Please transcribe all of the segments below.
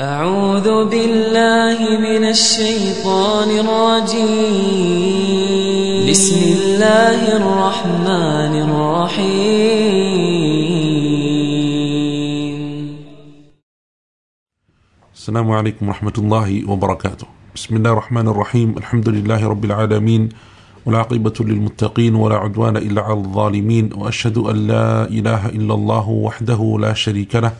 أعوذ بالله من الشيطان الرجيم. بسم الله الرحمن الرحيم. السلام عليكم ورحمة الله وبركاته. بسم الله الرحمن الرحيم. الحمد لله رب العالمين والعاقبة للمتقين ولا عدوان إلا على الظالمين وأشهد أن لا إله إلا الله وحده لا شريك له.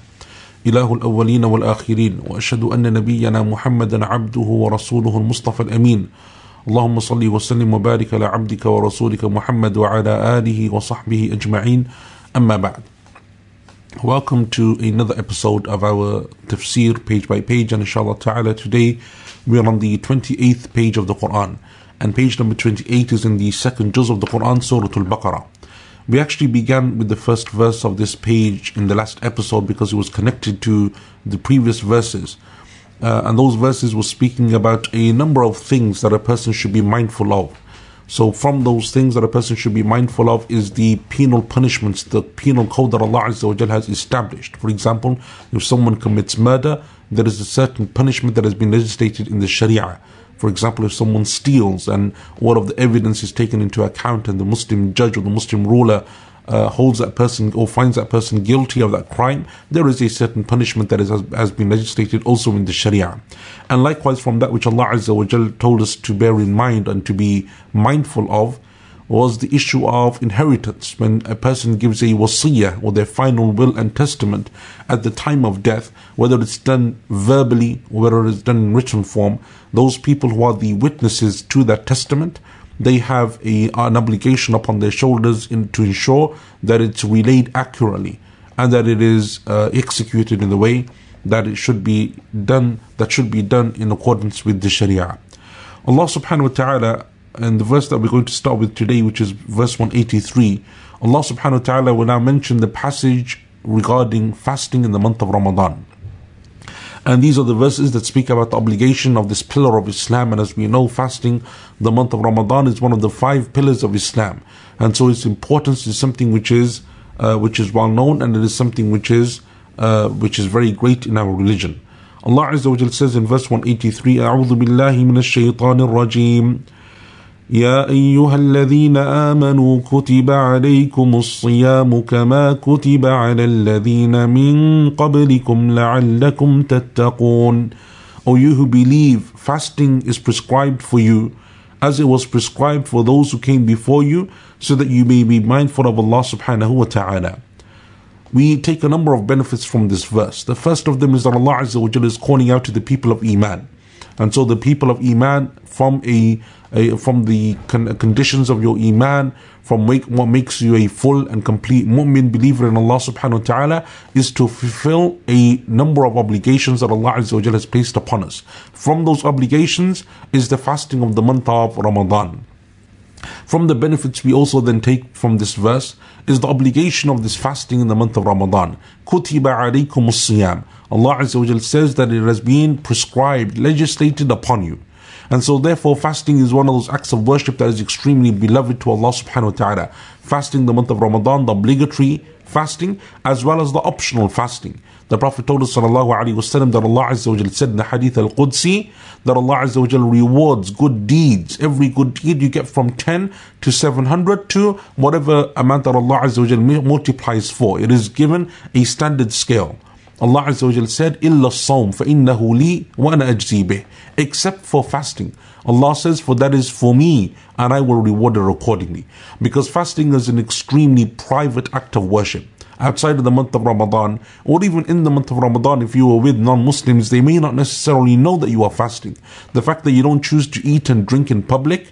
إله الأولين والآخرين وأشهد أن نبينا محمدا عبده ورسوله المصطفى الأمين اللهم صل وسلم وبارك على عبدك ورسولك محمد وعلى آله وصحبه أجمعين أما بعد Welcome to another episode of our tafsir page by page and inshallah ta'ala today we are on the 28th page of the Quran and page number 28 is in the second juz of the Quran Surah Al-Baqarah we actually began with the first verse of this page in the last episode because it was connected to the previous verses uh, and those verses were speaking about a number of things that a person should be mindful of so, from those things that a person should be mindful of is the penal punishments, the penal code that Allah Azza has established. For example, if someone commits murder, there is a certain punishment that has been legislated in the Sharia. For example, if someone steals and all of the evidence is taken into account and the Muslim judge or the Muslim ruler uh, holds that person or finds that person guilty of that crime, there is a certain punishment that is, has, has been legislated also in the Sharia. And likewise, from that which Allah Azza wa told us to bear in mind and to be mindful of was the issue of inheritance. When a person gives a wasiyah or their final will and testament at the time of death, whether it's done verbally or whether it's done in written form, those people who are the witnesses to that testament, they have a, an obligation upon their shoulders in, to ensure that it's relayed accurately and that it is uh, executed in the way that it should be done, that should be done in accordance with the Sharia. Allah subhanahu wa ta'ala, and the verse that we're going to start with today, which is verse 183, Allah subhanahu wa ta'ala will now mention the passage regarding fasting in the month of Ramadan. And these are the verses that speak about the obligation of this pillar of Islam. And as we know, fasting, the month of Ramadan is one of the five pillars of Islam. And so its importance is something which is, uh, which is well known and it is something which is, uh, which is very great in our religion. Allah Azza wa Jal says in verse 183, أعوذ بالله من الشيطان الرجيم يا أيها الذين آمنوا كتب عليكم الصيام كما كتب على الذين من قبلكم لعلكم تتقون O you who believe, fasting is prescribed for you as it was prescribed for those who came before you so that you may be mindful of Allah subhanahu wa ta'ala. We take a number of benefits from this verse. The first of them is that Allah Azza wa Jalla is calling out to the people of Iman. And so the people of Iman from a, a from the con- conditions of your Iman, from make, what makes you a full and complete mu'min believer in Allah subhanahu wa ta'ala is to fulfill a number of obligations that Allah Azza wa has placed upon us. From those obligations is the fasting of the month of Ramadan. From the benefits we also then take from this verse is the obligation of this fasting in the month of Ramadan. Kutiba alaykum siyam Allah Azza says that it has been prescribed, legislated upon you. And so therefore fasting is one of those acts of worship that is extremely beloved to Allah subhanahu wa ta'ala. Fasting the month of Ramadan, the obligatory fasting, as well as the optional fasting. The Prophet told us sallallahu alaihi wasallam that Allah Azza wa said in the Hadith al-Qudsi that Allah Azza wa rewards good deeds. Every good deed you get from 10 to 700 to whatever amount that Allah Azza wa multiplies for. It is given a standard scale. Allah Azza wa Jal said, Illa sawm, فَإِنَّهُ لِي وَأَنَا أَجْزِيْبَهُ." Except for fasting. Allah says, for that is for me, and I will reward it accordingly. Because fasting is an extremely private act of worship. Outside of the month of Ramadan, or even in the month of Ramadan, if you are with non Muslims, they may not necessarily know that you are fasting. The fact that you don't choose to eat and drink in public,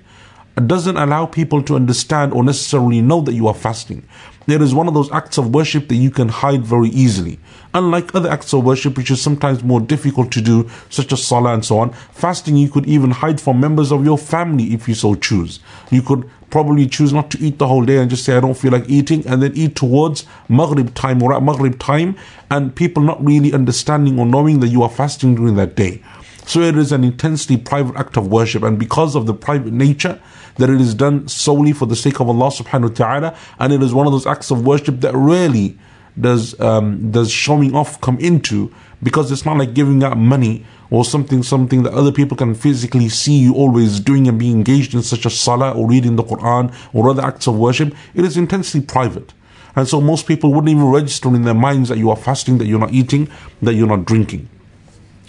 doesn't allow people to understand or necessarily know that you are fasting. It is one of those acts of worship that you can hide very easily. Unlike other acts of worship, which is sometimes more difficult to do, such as salah and so on, fasting you could even hide from members of your family if you so choose. You could probably choose not to eat the whole day and just say, I don't feel like eating, and then eat towards Maghrib time or at Maghrib time, and people not really understanding or knowing that you are fasting during that day. So it is an intensely private act of worship, and because of the private nature, that it is done solely for the sake of Allah subhanahu wa ta'ala, and it is one of those acts of worship that really does um, does showing off come into? Because it's not like giving out money or something something that other people can physically see you always doing and being engaged in such as salah or reading the Quran or other acts of worship. It is intensely private. And so most people wouldn't even register in their minds that you are fasting, that you're not eating, that you're not drinking.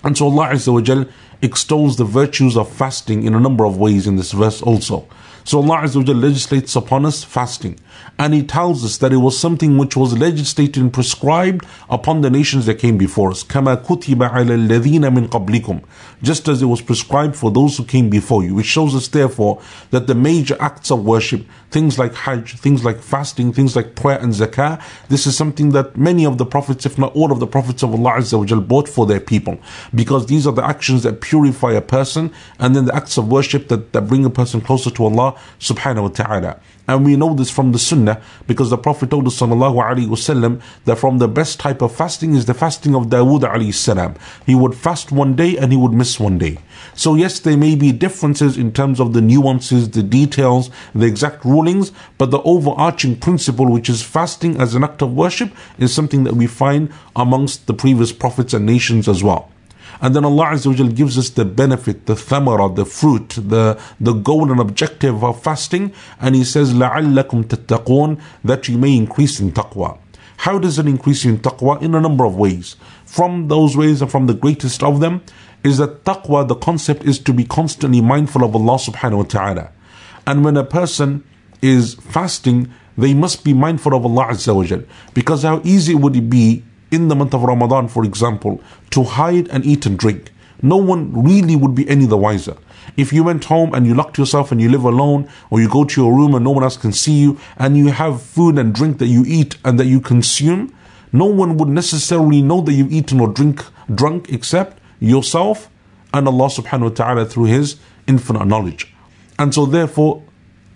And so Allah Azza wa Jal extols the virtues of fasting in a number of ways in this verse also. So Allah Azza wa legislates upon us fasting. And He tells us that it was something which was legislated and prescribed upon the nations that came before us. كَمَا كُتِبَ عَلَى الَّذِينَ مِن قَبْلِكُم Just as it was prescribed for those who came before you. Which shows us therefore that the major acts of worship, things like Hajj, things like fasting, things like prayer and zakah, this is something that many of the prophets, if not all of the prophets of Allah Azza wa bought for their people. Because these are the actions that purify a person and then the acts of worship that, that bring a person closer to Allah subhanahu wa ta'ala. And we know this from the Sunnah because the Prophet told us sallallahu alaihi wasallam that from the best type of fasting is the fasting of Dawood alayhi salam. He would fast one day and he would miss one day. So yes, there may be differences in terms of the nuances, the details, the exact rulings, but the overarching principle, which is fasting as an act of worship, is something that we find amongst the previous prophets and nations as well. And then Allah Azza wa gives us the benefit, the thamara, the fruit, the, the goal and objective of fasting. And He says, لَعَلَّكُمْ تَتَّقُونَ That you may increase in taqwa. How does it increase in taqwa? In a number of ways. From those ways and from the greatest of them is that taqwa, the concept is to be constantly mindful of Allah subhanahu wa ta'ala. And when a person is fasting, they must be mindful of Allah Azza wa Because how easy would it be in the month of Ramadan, for example, to hide and eat and drink. No one really would be any the wiser. If you went home and you locked yourself and you live alone, or you go to your room and no one else can see you, and you have food and drink that you eat and that you consume, no one would necessarily know that you've eaten or drink drunk except yourself and Allah subhanahu wa ta'ala through His infinite knowledge. And so therefore,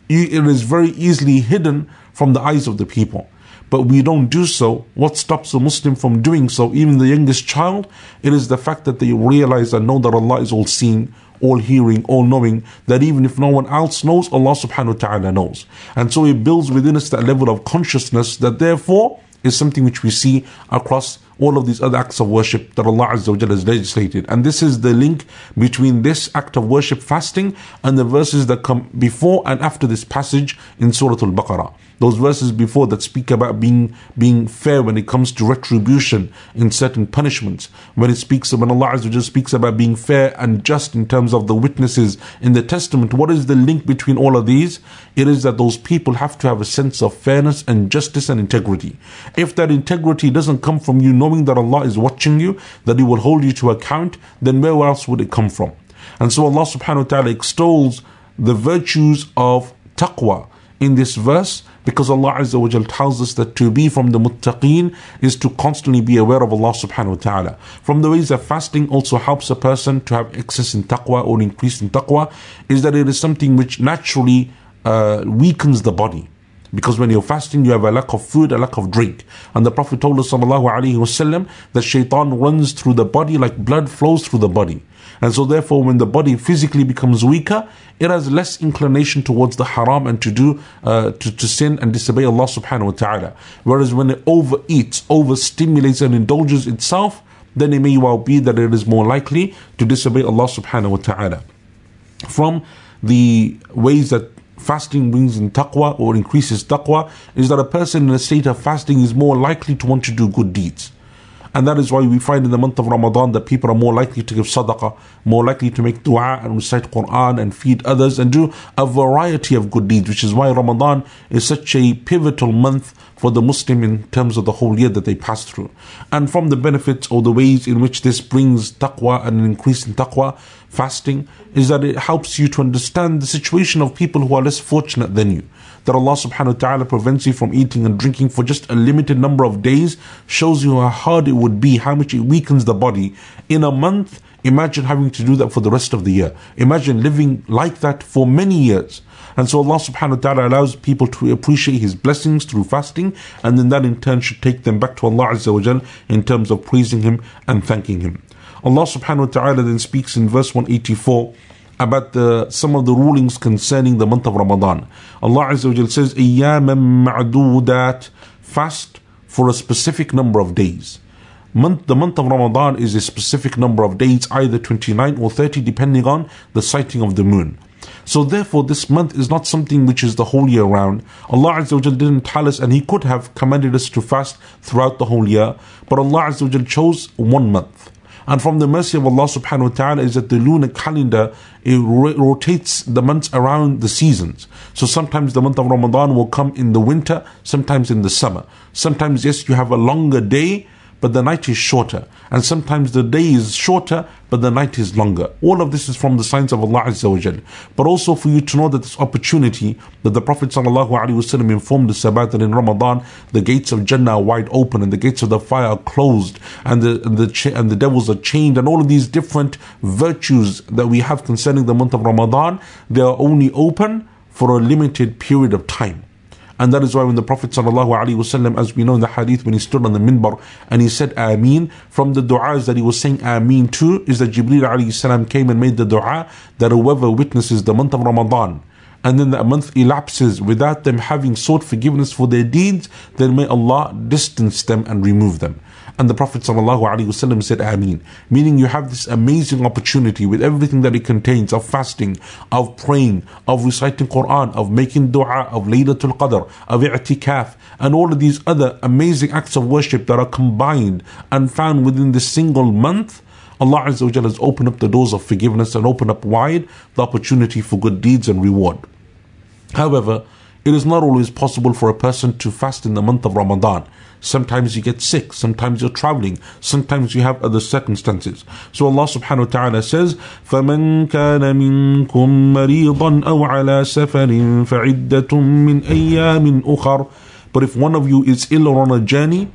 it is very easily hidden from the eyes of the people but we don't do so, what stops a Muslim from doing so, even the youngest child? It is the fact that they realize and know that Allah is all seeing, all hearing, all knowing, that even if no one else knows, Allah subhanahu wa ta'ala knows. And so it builds within us that level of consciousness that therefore is something which we see across all of these other acts of worship that Allah Azza wa has legislated. And this is the link between this act of worship, fasting, and the verses that come before and after this passage in Surah Al Baqarah those verses before that speak about being being fair when it comes to retribution in certain punishments. When it speaks when Allah Azza speaks about being fair and just in terms of the witnesses in the testament, what is the link between all of these? It is that those people have to have a sense of fairness and justice and integrity. If that integrity doesn't come from you knowing that Allah is watching you, that He will hold you to account, then where else would it come from? And so Allah subhanahu wa ta'ala extols the virtues of taqwa in this verse because Allah Azza wa tells us that to be from the muttaqeen is to constantly be aware of Allah subhanahu wa ta'ala. From the ways that fasting also helps a person to have excess in taqwa or increase in taqwa is that it is something which naturally uh, weakens the body. Because when you're fasting, you have a lack of food, a lack of drink. And the Prophet told us, that shaitan runs through the body like blood flows through the body. And so therefore, when the body physically becomes weaker, it has less inclination towards the haram and to do, uh, to, to sin and disobey Allah subhanahu wa ta'ala. Whereas when it overeats, overstimulates and indulges itself, then it may well be that it is more likely to disobey Allah subhanahu wa ta'ala. From the ways that fasting brings in taqwa or increases taqwa is that a person in a state of fasting is more likely to want to do good deeds. And that is why we find in the month of Ramadan that people are more likely to give sadaqah, more likely to make dua and recite Quran and feed others and do a variety of good deeds, which is why Ramadan is such a pivotal month for the Muslim in terms of the whole year that they pass through. And from the benefits or the ways in which this brings taqwa and an increase in taqwa, fasting, is that it helps you to understand the situation of people who are less fortunate than you that Allah subhanahu wa ta'ala prevents you from eating and drinking for just a limited number of days shows you how hard it would be, how much it weakens the body. In a month, imagine having to do that for the rest of the year. Imagine living like that for many years. And so Allah subhanahu wa ta'ala allows people to appreciate His blessings through fasting, and then that in turn should take them back to Allah Azza wa Jal in terms of praising Him and thanking Him. Allah subhanahu wa ta'ala then speaks in verse 184 about the, some of the rulings concerning the month of Ramadan. Allah Azza wa says, أَيَّامًا مَعْدُودَات Fast for a specific number of days. Month, the month of Ramadan is a specific number of days, either 29 or 30, depending on the sighting of the moon. So therefore, this month is not something which is the whole year round. Allah Azza wa didn't tell us, and He could have commanded us to fast throughout the whole year, but Allah Azza wa chose one month. And from the mercy of Allah subhanahu wa ta'ala is that the lunar calendar it rotates the months around the seasons. So sometimes the month of Ramadan will come in the winter, sometimes in the summer. Sometimes, yes, you have a longer day, but the night is shorter. And sometimes the day is shorter, but the night is longer. All of this is from the signs of Allah Azza wa Jal. But also for you to know that this opportunity that the Prophet ﷺ informed us about that in Ramadan, the gates of Jannah are wide open and the gates of the fire are closed and the, and the, and the devils are chained and all of these different virtues that we have concerning the month of Ramadan, they are only open for a limited period of time. And that is why when the Prophet ﷺ, as we know in the hadith, when he stood on the minbar and he said Ameen, from the du'as that he was saying Ameen to is that Jibreel ﷺ came and made the du'a that whoever witnesses the month of Ramadan and then the month elapses without them having sought forgiveness for their deeds, then may Allah distance them and remove them. And the Prophet ﷺ said, Ameen. Meaning you have this amazing opportunity with everything that it contains of fasting, of praying, of reciting Quran, of making dua, of Laylatul Qadr, of i'tikaf, and all of these other amazing acts of worship that are combined and found within this single month. Allah Azza wa has opened up the doors of forgiveness and opened up wide the opportunity for good deeds and reward. However, it is not always possible for a person to fast in the month of Ramadan. Sometimes you get sick, sometimes you're traveling, sometimes you have other circumstances. So Allah subhanahu wa ta'ala says, فَمَنْ كَانَ مِنْكُمْ مَرِيضًا أَوْ عَلَى سَفَرٍ فَعِدَّةٌ مِّنْ أَيَّامٍ أُخَرٍ But if one of you is ill or on a journey,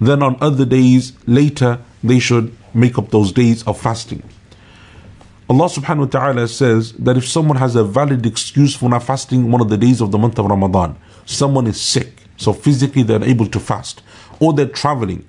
then on other days later they should make up those days of fasting. Allah subhanahu wa ta'ala says that if someone has a valid excuse for not fasting one of the days of the month of Ramadan, someone is sick, so physically they're able to fast, or they're traveling,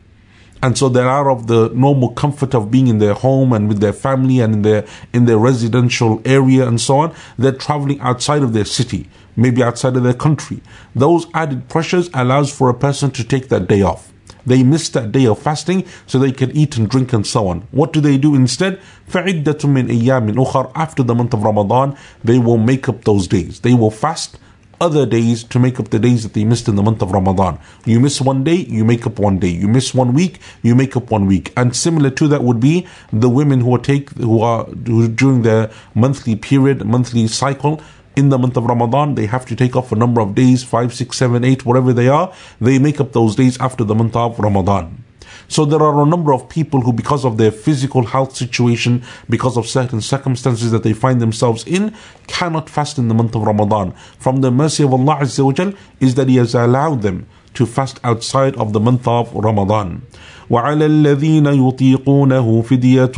and so they're out of the normal comfort of being in their home and with their family and in their in their residential area and so on. They're traveling outside of their city, maybe outside of their country. Those added pressures allows for a person to take that day off. They miss that day of fasting so they can eat and drink and so on. What do they do instead? فَعِدَّةٌ مِّنْ أَيَّامٍ أُخَرٍ After the month of Ramadan, they will make up those days. They will fast other days to make up the days that they missed in the month of Ramadan. You miss one day, you make up one day. You miss one week, you make up one week. And similar to that would be the women who are take who are who during their monthly period, monthly cycle, in the month of Ramadan, they have to take off a number of days, five, six, seven, eight, whatever they are. They make up those days after the month of Ramadan. So there are a number of people who, because of their physical health situation, because of certain circumstances that they find themselves in, cannot fast in the month of Ramadan. From the mercy of Allah Azza wa is that He has allowed them to fast outside of the month of Ramadan. وعلى الذين يطيقونه فدية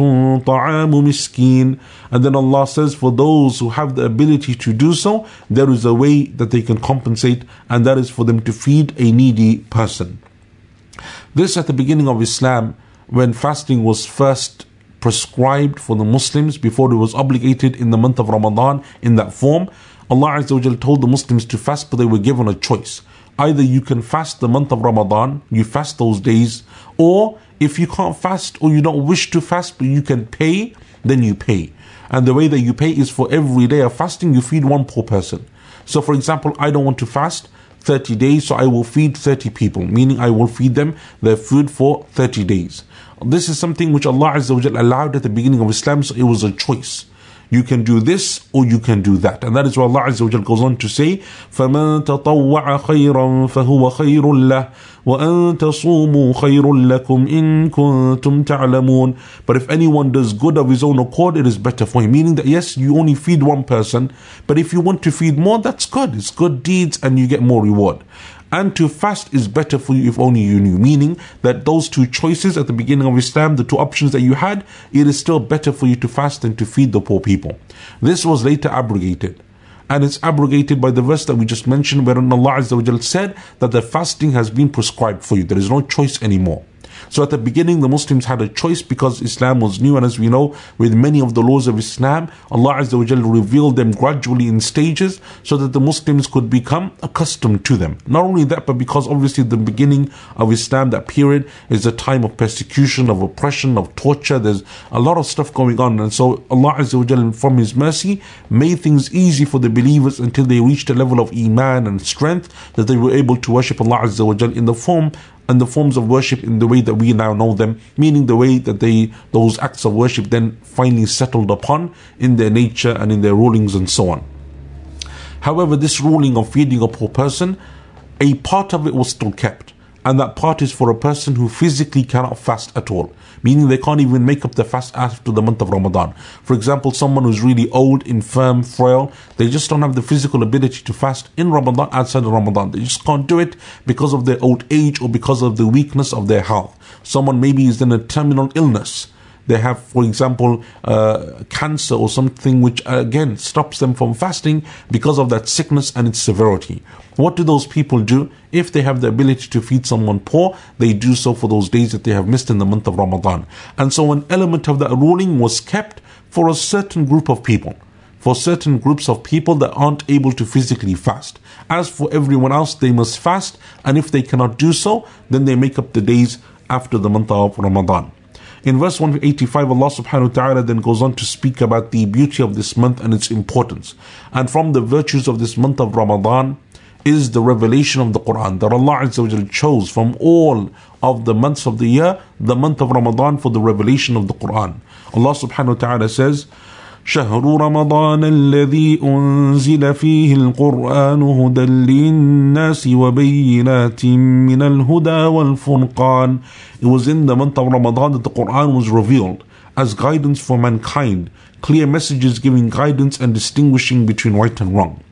طعام مسكين and then Allah says for those who have the ability to do so there is a way that they can compensate and that is for them to feed a needy person this at the beginning of Islam when fasting was first prescribed for the Muslims before it was obligated in the month of Ramadan in that form Allah Azza wa told the Muslims to fast but they were given a choice either you can fast the month of Ramadan, you fast those days, or if you can't fast or you don't wish to fast but you can pay, then you pay. And the way that you pay is for every day of fasting, you feed one poor person. So, for example, I don't want to fast 30 days, so I will feed 30 people, meaning I will feed them their food for 30 days. This is something which Allah Azza wa allowed at the beginning of Islam, so it was a choice. You can do this or you can do that. And that is why Allah Azza wa goes on to say, فَمَن تَطَوَّعَ خَيْرًا فَهُوَ خَيْرٌ لَهُ وَأَن تَصُومُوا خَيْرٌ لَكُمْ إِن كُنتُمْ تَعْلَمُونَ But if anyone does good of his own accord, it is better for him. Meaning that yes, you only feed one person, but if you want to feed more, that's good. It's good deeds and you get more reward and to fast is better for you if only you knew. Meaning that those two choices at the beginning of Islam, the two options that you had, it is still better for you to fast than to feed the poor people. This was later abrogated. And it's abrogated by the verse that we just mentioned, wherein Allah said that the fasting has been prescribed for you. There is no choice anymore. So at the beginning, the Muslims had a choice because Islam was new, and as we know, with many of the laws of Islam, Allah Azza wa revealed them gradually in stages so that the Muslims could become accustomed to them. Not only that, but because obviously the beginning of Islam, that period, is a time of persecution, of oppression, of torture. There's a lot of stuff going on, and so Allah Azza wa Jalla, from His mercy, made things easy for the believers until they reached a level of iman and strength that they were able to worship Allah Azza wa in the form and the forms of worship in the way that we now know them, meaning the way that they those acts of worship then finally settled upon in their nature and in their rulings and so on. However, this ruling of feeding a poor person, a part of it was still kept and that part is for a person who physically cannot fast at all, meaning they can't even make up the fast after the month of Ramadan. For example, someone who's really old, infirm, frail, they just don't have the physical ability to fast in Ramadan outside of Ramadan. They just can't do it because of their old age or because of the weakness of their health. Someone maybe is in a terminal illness they have, for example, uh, cancer or something which uh, again stops them from fasting because of that sickness and its severity. What do those people do? If they have the ability to feed someone poor, they do so for those days that they have missed in the month of Ramadan. And so an element of that ruling was kept for a certain group of people for certain groups of people that aren't able to physically fast. As for everyone else, they must fast, and if they cannot do so, then they make up the days after the month of Ramadan. In verse 185, Allah subhanahu wa ta'ala then goes on to speak about the beauty of this month and its importance. And from the virtues of this month of Ramadan is the revelation of the Quran that Allah Azza chose from all of the months of the year, the month of Ramadan for the revelation of the Quran. Allah subhanahu wa ta'ala says, شهر رمضان الذي أنزل فيه القرآن هدى للناس وبينات من الهدى والفرقان It was in the month of Ramadan that the Quran was revealed as guidance for mankind, clear messages giving guidance and distinguishing between right and wrong.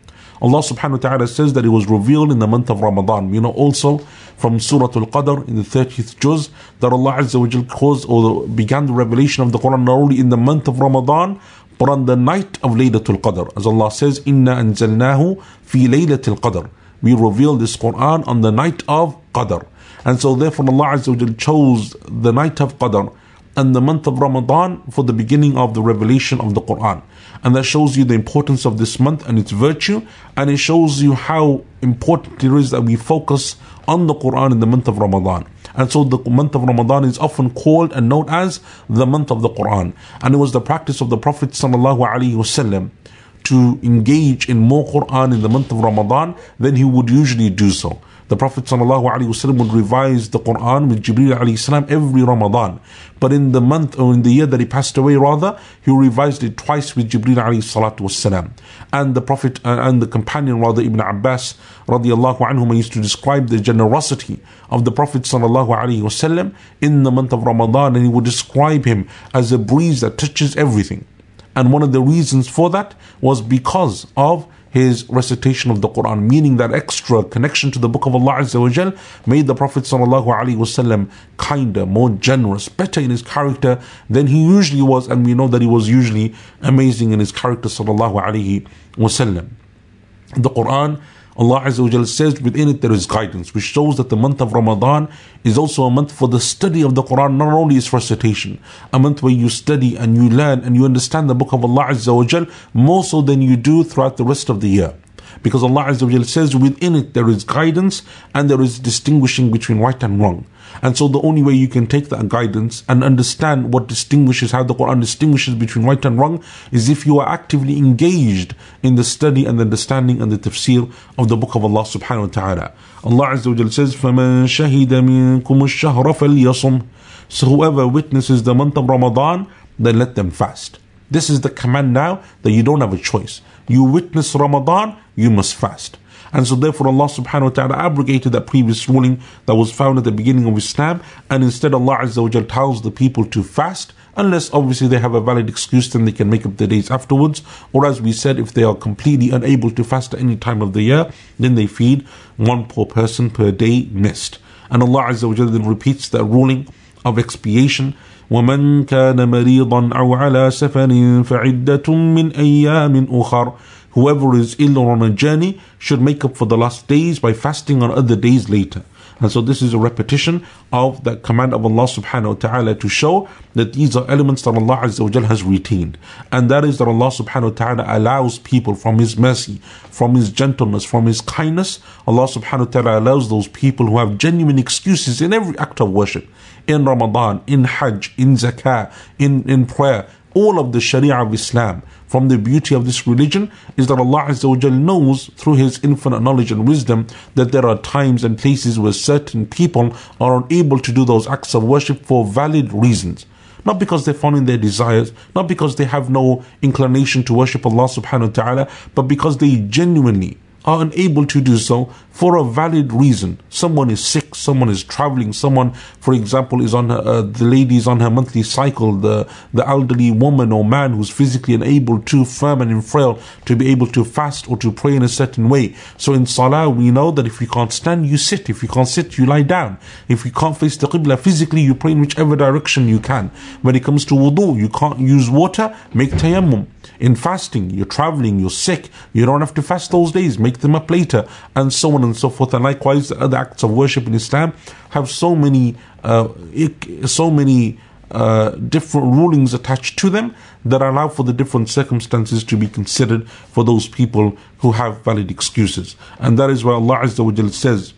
Allah subhanahu wa ta'ala says that it was revealed in the month of Ramadan. You know also from Surah Al-Qadr in the 30th juz that Allah Azza wa caused or began the revelation of the Quran not only in the month of Ramadan but on the night of Laylatul Qadr. As Allah says, Inna anzalnahu fi Laylatul Qadr. We reveal this Quran on the night of Qadr. And so therefore Allah Azza chose the night of Qadr and the month of Ramadan for the beginning of the revelation of the Quran. And that shows you the importance of this month and its virtue, and it shows you how important it is that we focus on the Quran in the month of Ramadan. And so the month of Ramadan is often called and known as the month of the Quran. And it was the practice of the Prophet ﷺ to engage in more Quran in the month of Ramadan than he would usually do so. The Prophet ﷺ would revise the Quran with Jibreel alayhi every Ramadan. But in the month or in the year that he passed away, rather, he revised it twice with Jibreel alayhi And the Prophet uh, and the companion, rather, Ibn Abbas radiallahu used to describe the generosity of the Prophet ﷺ in the month of Ramadan, and he would describe him as a breeze that touches everything. And one of the reasons for that was because of his recitation of the Quran, meaning that extra connection to the book of Allah Azza made the Prophet kinder, more generous, better in his character than he usually was, and we know that he was usually amazing in his character. The Quran Allah Azza wa says within it there is guidance, which shows that the month of Ramadan is also a month for the study of the Quran, not only its recitation, a month where you study and you learn and you understand the book of Allah Azza wa more so than you do throughout the rest of the year. Because Allah Azza wa says within it there is guidance and there is distinguishing between right and wrong. And so the only way you can take that guidance and understand what distinguishes, how the Quran distinguishes between right and wrong is if you are actively engaged in the study and the understanding and the tafsir of the book of Allah subhanahu wa ta'ala. Allah Azza wa says, فَمَنْ شَهِدَ مِنْكُمُ الشَّهْرَ فَلْيَصُمْ So whoever witnesses the month of Ramadan, then let them fast. This is the command now that you don't have a choice. You witness Ramadan, you must fast. And so therefore Allah subhanahu wa ta'ala abrogated that previous ruling that was found at the beginning of Islam and instead Allah Azza wa tells the people to fast unless obviously they have a valid excuse then they can make up the days afterwards or as we said if they are completely unable to fast at any time of the year then they feed one poor person per day missed. And Allah Azza wa then repeats that ruling of expiation ومن كان مريضا أو على سفر فعدة من أيام أخر Whoever is ill or on a journey should make up for the last days by fasting on other days later. And so this is a repetition of the command of Allah subhanahu wa ta'ala to show that these are elements that Allah Azza has retained. And that is that Allah subhanahu wa ta'ala allows people from His mercy, from His gentleness, from His kindness. Allah subhanahu wa ta'ala allows those people who have genuine excuses in every act of worship. In Ramadan, in Hajj, in Zakah, in, in prayer, all of the Sharia of Islam from the beauty of this religion is that Allah knows through His infinite knowledge and wisdom that there are times and places where certain people are unable to do those acts of worship for valid reasons. Not because they're following their desires, not because they have no inclination to worship Allah subhanahu wa ta'ala, but because they genuinely are unable to do so for a valid reason. Someone is sick, someone is traveling, someone, for example, is on her, uh, the lady is on her monthly cycle, the, the elderly woman or man who's physically unable, too firm and frail to be able to fast or to pray in a certain way. So in salah, we know that if you can't stand, you sit. If you can't sit, you lie down. If you can't face the qibla physically, you pray in whichever direction you can. When it comes to wudu, you can't use water, make tayammum. In fasting, you're traveling, you're sick, you don't have to fast those days, make them up later, and so on and so forth. And likewise, the other acts of worship in Islam have so many, uh, so many uh, different rulings attached to them that allow for the different circumstances to be considered for those people who have valid excuses. And that is why Allah Azza wa says,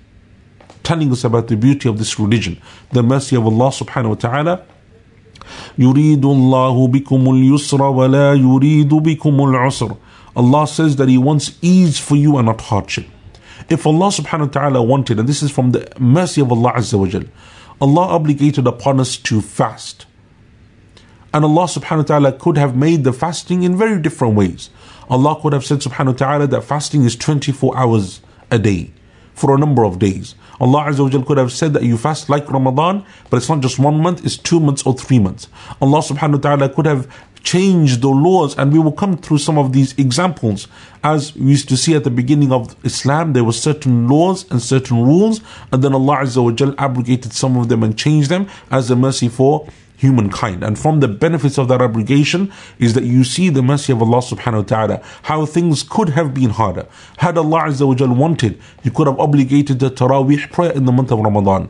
telling us about the beauty of this religion, the mercy of Allah subhanahu wa ta'ala يريد الله بكم اليسر ولا يريد بكم العسر Allah says that He wants ease for you and not hardship. If Allah subhanahu wa ta'ala wanted, and this is from the mercy of Allah Azza wa Jal, Allah obligated upon us to fast. And Allah subhanahu wa ta'ala could have made the fasting in very different ways. Allah could have said subhanahu wa ta'ala that fasting is 24 hours a day for a number of days. Allah Azza wa could have said that you fast like Ramadan, but it's not just one month, it's two months or three months. Allah subhanahu wa ta'ala could have changed the laws, and we will come through some of these examples. As we used to see at the beginning of Islam, there were certain laws and certain rules, and then Allah Azza wa abrogated some of them and changed them as a mercy for humankind. And from the benefits of that abrogation is that you see the mercy of Allah subhanahu wa ta'ala, how things could have been harder. Had Allah Azza wa Jal wanted, He could have obligated the Taraweeh prayer in the month of Ramadan.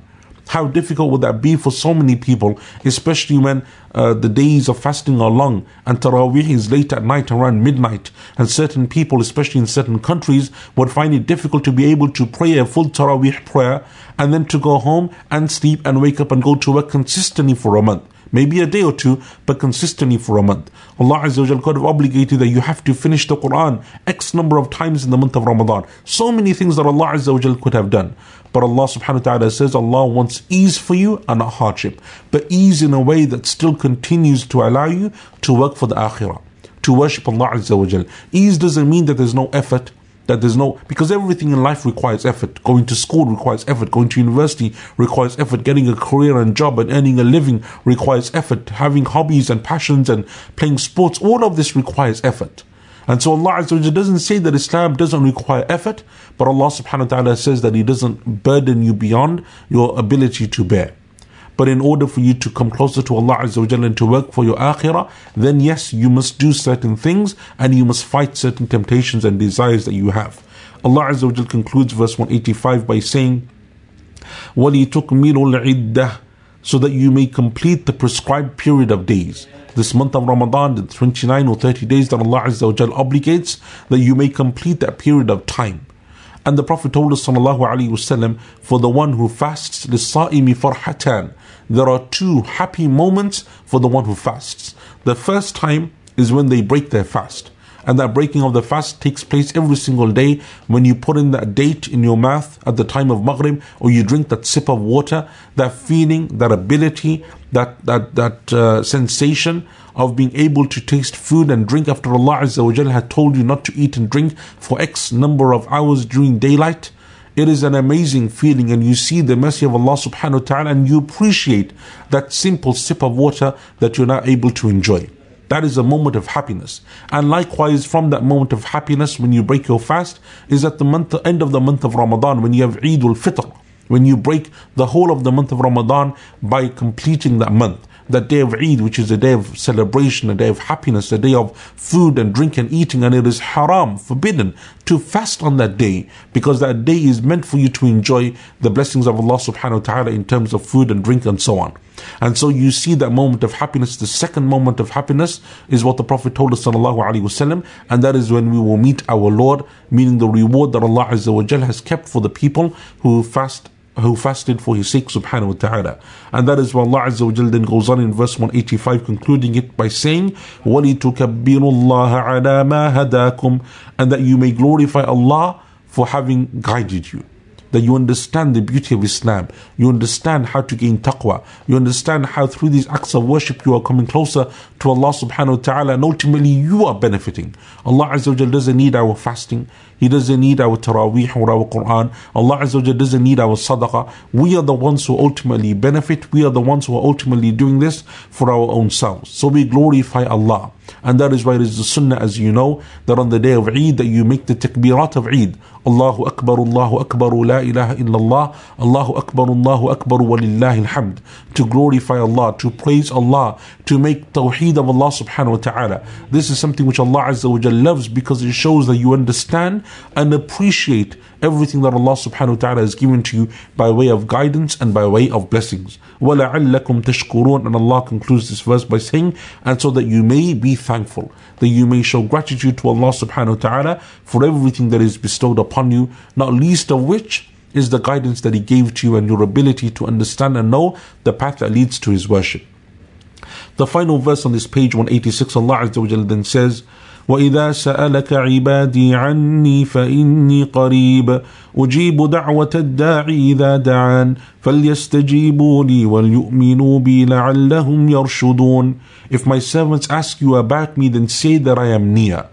How difficult would that be for so many people, especially when uh, the days of fasting are long and Taraweeh is late at night around midnight. And certain people, especially in certain countries, would find it difficult to be able to pray a full Taraweeh prayer and then to go home and sleep and wake up and go to work consistently for a month maybe a day or two, but consistently for a month. Allah Azza wa could have obligated that you have to finish the Quran X number of times in the month of Ramadan. So many things that Allah Azza wa could have done. But Allah subhanahu wa ta'ala says Allah wants ease for you and not hardship. But ease in a way that still continues to allow you to work for the akhirah. To worship Allah Azza wa Ease doesn't mean that there's no effort that there's no because everything in life requires effort. Going to school requires effort. Going to university requires effort. Getting a career and job and earning a living requires effort. Having hobbies and passions and playing sports, all of this requires effort. And so Allah Azza doesn't say that Islam doesn't require effort, but Allah subhanahu wa ta'ala says that He doesn't burden you beyond your ability to bear. But in order for you to come closer to Allah Azza wa and to work for your akhirah, then yes, you must do certain things and you must fight certain temptations and desires that you have. Allah Azza wa concludes verse 185 by saying, وَلِتُكْمِلُوا الْعِدَّةِ So that you may complete the prescribed period of days. This month of Ramadan, the 29 or 30 days that Allah Azza wa obligates, that you may complete that period of time. And the Prophet told us, sallallahu alaihi wasallam, for the one who fasts, لِلصَّائِمِ farhatan. There are two happy moments for the one who fasts. The first time is when they break their fast. And that breaking of the fast takes place every single day when you put in that date in your mouth at the time of Maghrib or you drink that sip of water, that feeling, that ability, that, that, that uh, sensation of being able to taste food and drink after Allah Azza wa had told you not to eat and drink for X number of hours during daylight. It is an amazing feeling, and you see the mercy of Allah subhanahu wa ta'ala, and you appreciate that simple sip of water that you're now able to enjoy. That is a moment of happiness. And likewise, from that moment of happiness, when you break your fast, is at the month, end of the month of Ramadan, when you have Eid al Fitr, when you break the whole of the month of Ramadan by completing that month. That day of Eid, which is a day of celebration, a day of happiness, a day of food and drink and eating, and it is haram, forbidden to fast on that day because that day is meant for you to enjoy the blessings of Allah subhanahu wa ta'ala in terms of food and drink and so on. And so you see that moment of happiness, the second moment of happiness is what the Prophet told us sallallahu alaihi wasallam, and that is when we will meet our Lord, meaning the reward that Allah Azza wa has kept for the people who fast who fasted for his sake subhanahu wa ta'ala. And that is why Allah Azza wa Jal then goes on in verse 185 concluding it by saying, وَلِتُكَبِّرُوا اللَّهَ عَلَى مَا هَدَاكُمْ And that you may glorify Allah for having guided you that you understand the beauty of Islam, you understand how to gain taqwa, you understand how through these acts of worship you are coming closer to Allah subhanahu wa ta'ala and ultimately you are benefiting. Allah Azza wa Jal doesn't need our fasting, He doesn't need our taraweeh or our Quran. Allah Azza wa doesn't need our sadaqah. We are the ones who ultimately benefit. We are the ones who are ultimately doing this for our own selves. So we glorify Allah. And that is why it is the sunnah, as you know, that on the day of Eid, that you make the takbirat of Eid. Allahu Akbar, Allahu Akbar, La ilaha illallah, Allahu Akbar, Allahu Akbar, walillahi alhamd. To glorify Allah, to praise Allah, to make tawheed of Allah subhanahu wa ta'ala. This is something which Allah Azza wa loves because it shows that you understand and appreciate everything that Allah subhanahu wa ta'ala has given to you by way of guidance and by way of blessings. وَلَعَلَّكُمْ تَشْكُرُونَ And Allah concludes this verse by saying, and so that you may be thankful, that you may show gratitude to Allah subhanahu wa ta'ala for everything that is bestowed upon you, not least of which is the guidance that He gave to you and your ability to understand and know the path that leads to His worship. The final verse on this page 186, Allah Azza wa then says, وإذا سألك عبادي عني فإني قريب أجيب دعوة الداعي إذا دعان فليستجيبوا لي وليؤمنوا بي لعلهم يرشدون If my servants ask you about me then say that I am near.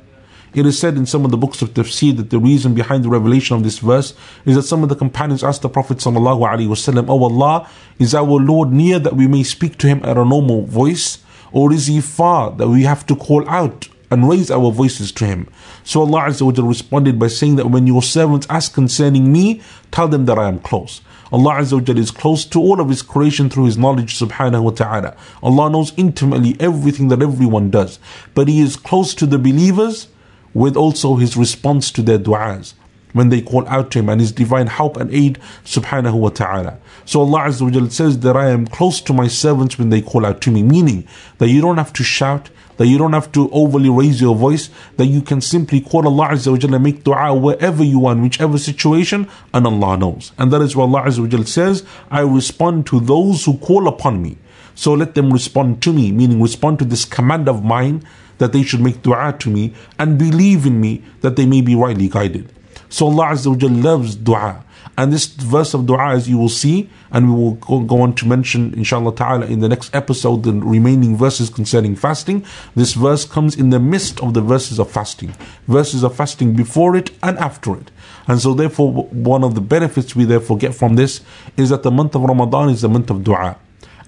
It is said in some of the books of tafsir that the reason behind the revelation of this verse is that some of the companions asked the Prophet ﷺ, Oh Allah, is our Lord near that we may speak to him at a normal voice? Or is he far that we have to call out And raise our voices to him. So Allah Azza wa responded by saying that when your servants ask concerning me, tell them that I am close. Allah Azza wa is close to all of His creation through His knowledge subhanahu wa ta'ala. Allah knows intimately everything that everyone does. But He is close to the believers with also His response to their du'as when they call out to Him and His divine help and aid subhanahu wa ta'ala. So Allah Azza wa says that I am close to my servants when they call out to me, meaning that you don't have to shout, that you don't have to overly raise your voice, that you can simply call Allah Azza wa Jalla and make dua wherever you are, in whichever situation, and Allah knows. And that is why Allah Azza wa Jalla says, I respond to those who call upon me. So let them respond to me, meaning respond to this command of mine that they should make dua to me and believe in me that they may be rightly guided. So Allah Azza wa Jalla loves dua. And this verse of dua, as you will see, and we will go, on to mention, inshallah ta'ala, in the next episode, the remaining verses concerning fasting. This verse comes in the midst of the verses of fasting. Verses of fasting before it and after it. And so, therefore, one of the benefits we therefore get from this is that the month of Ramadan is the month of dua.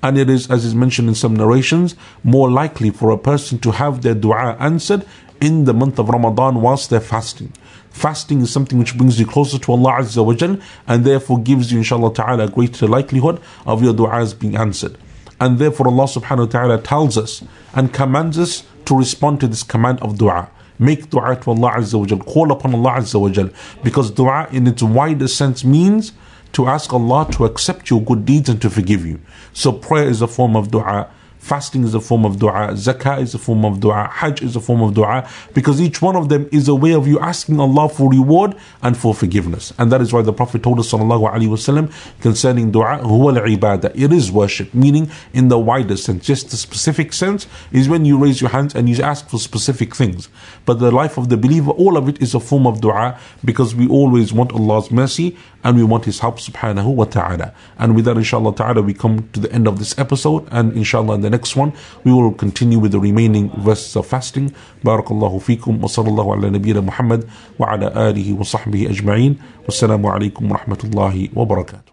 And it is, as is mentioned in some narrations, more likely for a person to have their dua answered in the month of Ramadan whilst they're fasting. Fasting is something which brings you closer to Allah Azza wa Jal and therefore gives you, inshallah ta'ala, a greater likelihood of your du'as being answered. And therefore Allah subhanahu wa ta'ala tells us and commands us to respond to this command of dua. Make dua to Allah Azza wa Jal. Call upon Allah Azza wa Jal. Because dua in its widest sense means to ask Allah to accept your good deeds and to forgive you. So prayer is a form of dua. Fasting is a form of dua. Zakah is a form of dua. Hajj is a form of dua. Because each one of them is a way of you asking Allah for reward and for forgiveness. And that is why the Prophet told us وسلم, concerning dua, huwa al-ibadah. It is worship, meaning in the wider sense. Just the specific sense is when you raise your hands and you ask for specific things. But the life of the believer, all of it is a form of dua because we always want Allah's mercy and we want His help subhanahu wa ta'ala. And with that, inshallah ta'ala, we come to the end of this episode and inshallah in the next one, we will continue with the remaining verses of fasting. Barakallahu fikum wa sallallahu ala nabiyyina Muhammad wa ala alihi wa sahbihi ajma'in. Wassalamu alaikum wa rahmatullahi wa barakatuh.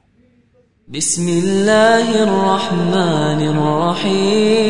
بسم الله الرحمن الرحيم